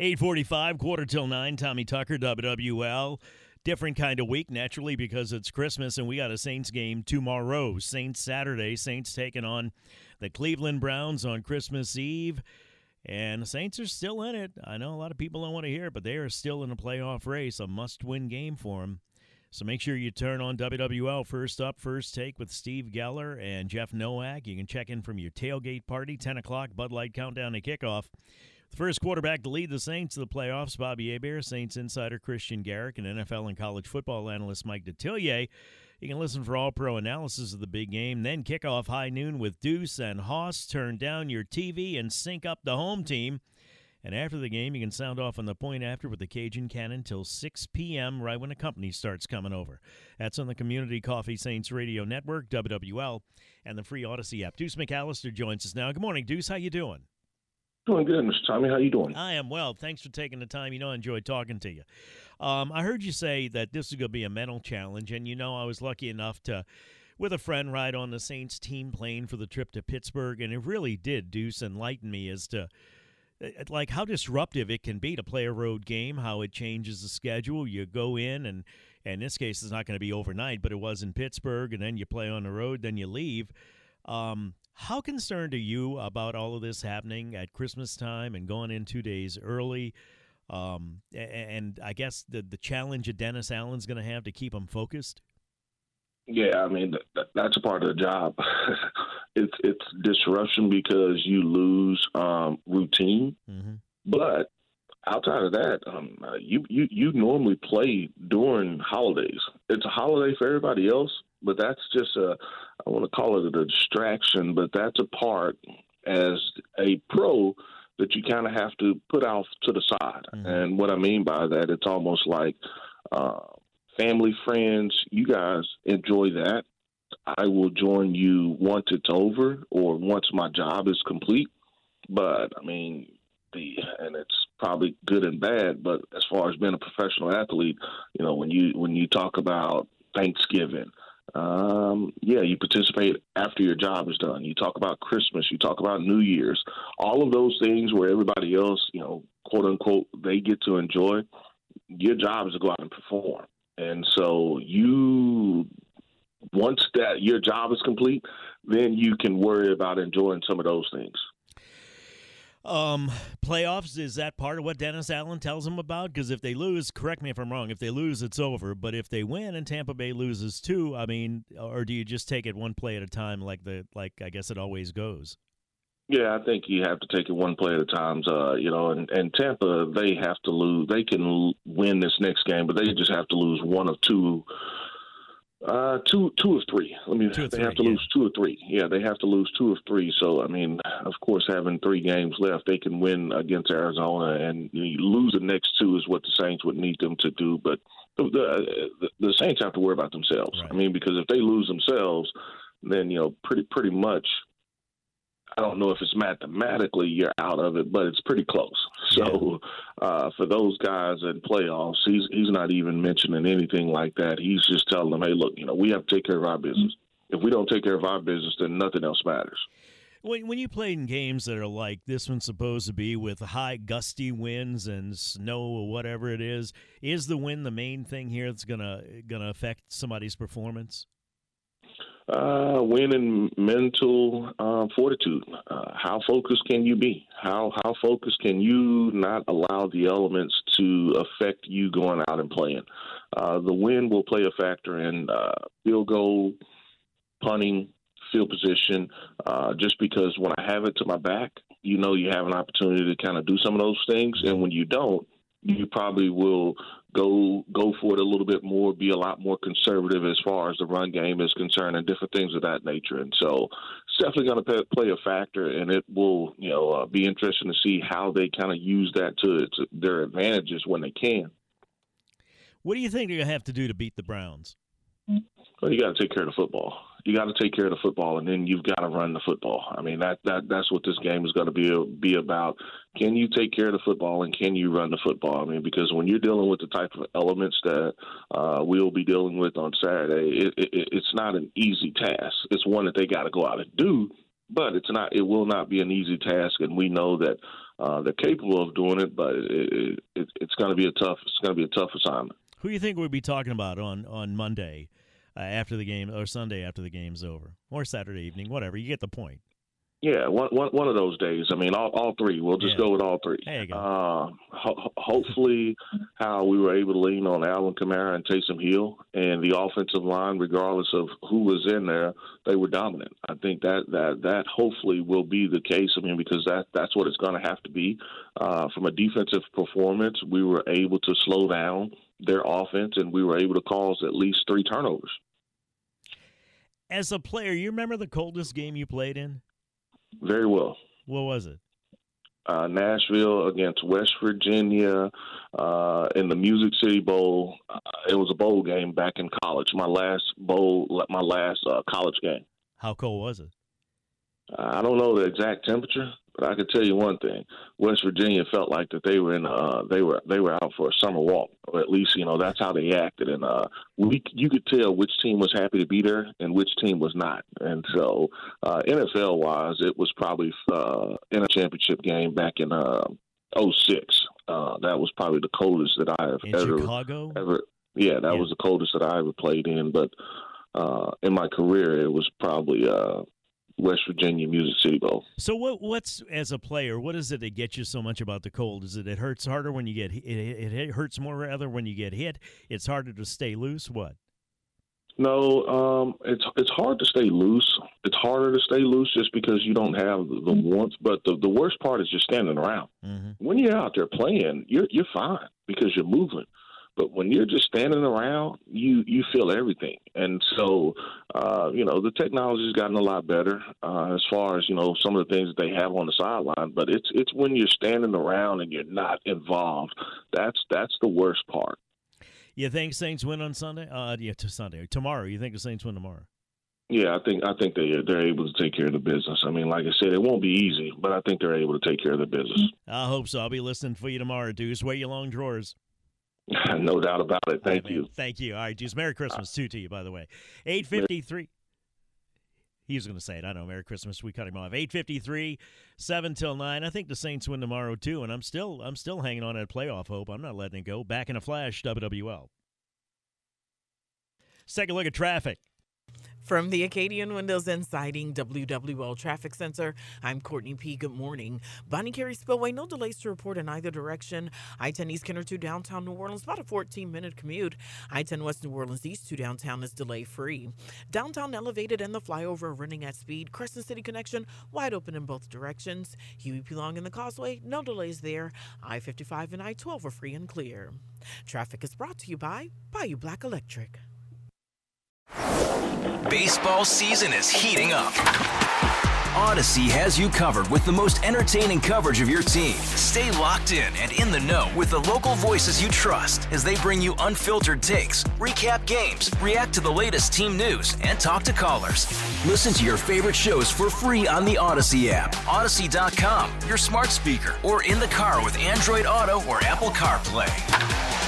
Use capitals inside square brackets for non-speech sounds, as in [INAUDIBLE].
845, quarter till 9, Tommy Tucker, WWL. Different kind of week, naturally, because it's Christmas and we got a Saints game tomorrow. Saints Saturday. Saints taking on the Cleveland Browns on Christmas Eve. And the Saints are still in it. I know a lot of people don't want to hear it, but they are still in a playoff race, a must win game for them. So make sure you turn on WWL first up, first take with Steve Geller and Jeff Nowak. You can check in from your tailgate party, 10 o'clock, Bud Light countdown to kickoff. The first quarterback to lead the Saints to the playoffs, Bobby Hebert, Saints insider Christian Garic, and NFL and college football analyst Mike Detillier. You can listen for all pro analysis of the big game. Then kick off high noon with Deuce and Hoss. Turn down your TV and sync up the home team. And after the game, you can sound off on the point after with the Cajun Cannon till 6 p.m. right when the company starts coming over. That's on the Community Coffee Saints Radio Network, WWL, and the free Odyssey app. Deuce McAllister joins us now. Good morning, Deuce. How you doing? Doing good, Mr. Tommy. How you doing? I am well. Thanks for taking the time. You know, I enjoyed talking to you. Um, I heard you say that this is going to be a mental challenge, and you know, I was lucky enough to, with a friend, ride on the Saints team plane for the trip to Pittsburgh, and it really did, Deuce, enlighten me as to uh, like how disruptive it can be to play a road game, how it changes the schedule. You go in and, and in this case it's not going to be overnight, but it was in Pittsburgh, and then you play on the road, then you leave. Um, how concerned are you about all of this happening at Christmas time and going in two days early? Um, and I guess the the challenge that Dennis Allen's going to have to keep him focused. Yeah, I mean that, that's a part of the job. [LAUGHS] it's it's disruption because you lose um, routine, mm-hmm. but outside of that, um, uh, you, you you normally play during holidays. It's a holiday for everybody else, but that's just a I want to call it a distraction, but that's a part as a pro that you kind of have to put off to the side. Mm-hmm. And what I mean by that, it's almost like uh, family, friends. You guys enjoy that. I will join you once it's over or once my job is complete. But I mean, the and it's probably good and bad. But as far as being a professional athlete, you know, when you when you talk about Thanksgiving, um, yeah, you participate after your job is done. You talk about Christmas, you talk about New Year's, all of those things where everybody else, you know, quote unquote, they get to enjoy. Your job is to go out and perform. And so you, once that your job is complete, then you can worry about enjoying some of those things. Um, playoffs is that part of what Dennis Allen tells them about? Because if they lose, correct me if I'm wrong. If they lose, it's over. But if they win and Tampa Bay loses too, I mean, or do you just take it one play at a time, like the like I guess it always goes? Yeah, I think you have to take it one play at a time. Uh, you know, and, and Tampa, they have to lose. They can win this next game, but they just have to lose one of two uh, two, two or three. I mean, they three, have to yeah. lose two or three. Yeah, they have to lose two or three. So, I mean, of course, having three games left, they can win against Arizona, and you lose the next two is what the Saints would need them to do. But the the, the Saints have to worry about themselves. Right. I mean, because if they lose themselves, then you know, pretty pretty much I don't know if it's mathematically you're out of it, but it's pretty close. So uh, for those guys in playoffs, he's he's not even mentioning anything like that. He's just telling them, "Hey, look, you know, we have to take care of our business. If we don't take care of our business, then nothing else matters." When when you play in games that are like this one's supposed to be with high gusty winds and snow or whatever it is, is the wind the main thing here that's gonna gonna affect somebody's performance? Uh, winning mental uh, fortitude. Uh, how focused can you be? How how focused can you not allow the elements to affect you going out and playing? Uh, the wind will play a factor in uh, field goal, punting, field position. Uh, just because when I have it to my back, you know you have an opportunity to kind of do some of those things, and when you don't, you probably will go a little bit more, be a lot more conservative as far as the run game is concerned, and different things of that nature. And so, it's definitely going to play a factor, and it will you know uh, be interesting to see how they kind of use that to, to their advantages when they can. What do you think they're going to have to do to beat the Browns? Well, you got to take care of the football you got to take care of the football, and then you've got to run the football. I mean that that that's what this game is going to be be about. Can you take care of the football, and can you run the football? I mean, because when you're dealing with the type of elements that uh, we'll be dealing with on Saturday, it, it, it's not an easy task. It's one that they got to go out and do, but it's not. It will not be an easy task, and we know that Uh, they're capable of doing it, but it, it, it's going to be a tough. It's going to be a tough assignment. Who do you think we'll be talking about on on Monday uh, after the game, or Sunday after the game's over, or Saturday evening, whatever? You get the point. Yeah, one, one, one of those days. I mean, all, all three. We'll just Yeah. go with all three. There you go. Uh, ho- hopefully, how we were able to lean on Alvin Kamara and Taysom Hill and the offensive line, regardless of who was in there, they were dominant. I think that that that hopefully will be the case. I mean, because that that's what it's going to have to be. Uh, from a defensive performance, we were able to slow down their offense, and we were able to cause at least three turnovers. As a player, you remember the coldest game you played in? Very well. What was it? uh, Nashville against West Virginia uh, in the Music City Bowl. Uh, it was a bowl game back in college. My last bowl, my last uh, college game. How cold was it? Uh, I don't know the exact temperature, but I can tell you one thing: West Virginia felt like that they were in uh, they were they were out for a summer walk, or at least you know that's how they acted. And uh, we you could tell which team was happy to be there and which team was not. And so, uh, NFL wise, it was probably uh, in a championship game back in uh, 06. Uh, that was probably the coldest that I have In ever Chicago? ever. Yeah, that Yeah. was the coldest that I ever played in. But uh, in my career, it was probably uh, West Virginia Music City Bowl. So what? What's as a player? What is it that gets you so much about the cold? Is it it hurts harder when you get? It, it hurts more rather when you get hit. It's harder to stay loose. What? No, um, it's it's hard to stay loose. It's harder to stay loose just because you don't have the the warmth. But the, the worst part is just standing around. Mm-hmm. When you're out there playing, you're you're fine because you're moving. But when you're just standing around, you you feel everything. And so, uh, you know, the technology's gotten a lot better uh, as far as you know some of the things that they have on the sideline. But it's it's when you're standing around and you're not involved. That's that's the worst part. You think Saints win on Sunday? Uh, yeah, to Sunday tomorrow. You think the Saints win tomorrow? Yeah, I think I think they they're able to take care of the business. I mean, like I said, it won't be easy, but I think they're able to take care of the business. I hope so. I'll be listening for you tomorrow, Deuce. Wear your long drawers. [LAUGHS] no doubt about it. Thank man. you. Thank you. All right, Deuce. Merry Christmas too to you, by the way. Eight fifty three. He was going to say it. I know. Merry Christmas. We cut him off. Eight fifty three, seven till nine. I think the Saints win tomorrow too, and I'm still I'm still hanging on that playoff hope. I'm not letting it go. Back in a flash. WWL. Let's take a look at traffic. From the Acadian Windows and Siding WWL Traffic Center, I'm Courtney P. Good morning. Bonnet Carré Spillway, no delays to report in either direction. I 10 East Kenner to downtown New Orleans, about a 14 minute commute. I 10 West New Orleans East to downtown is delay free. Downtown elevated and the flyover running at speed. Crescent City connection wide open in both directions. Huey P. Long in the Causeway, no delays there. I 55 and I 12 are free and clear. Traffic is brought to you by Bayou Black Electric. Baseball season is heating up. Odyssey has you covered with the most entertaining coverage of your team. Stay locked in and in the know with the local voices you trust as they bring you unfiltered takes, recap games, react to the latest team news, and talk to callers. Listen to your favorite shows for free on the Odyssey app, Odyssey.com, your smart speaker, or in the car with Android Auto or Apple CarPlay.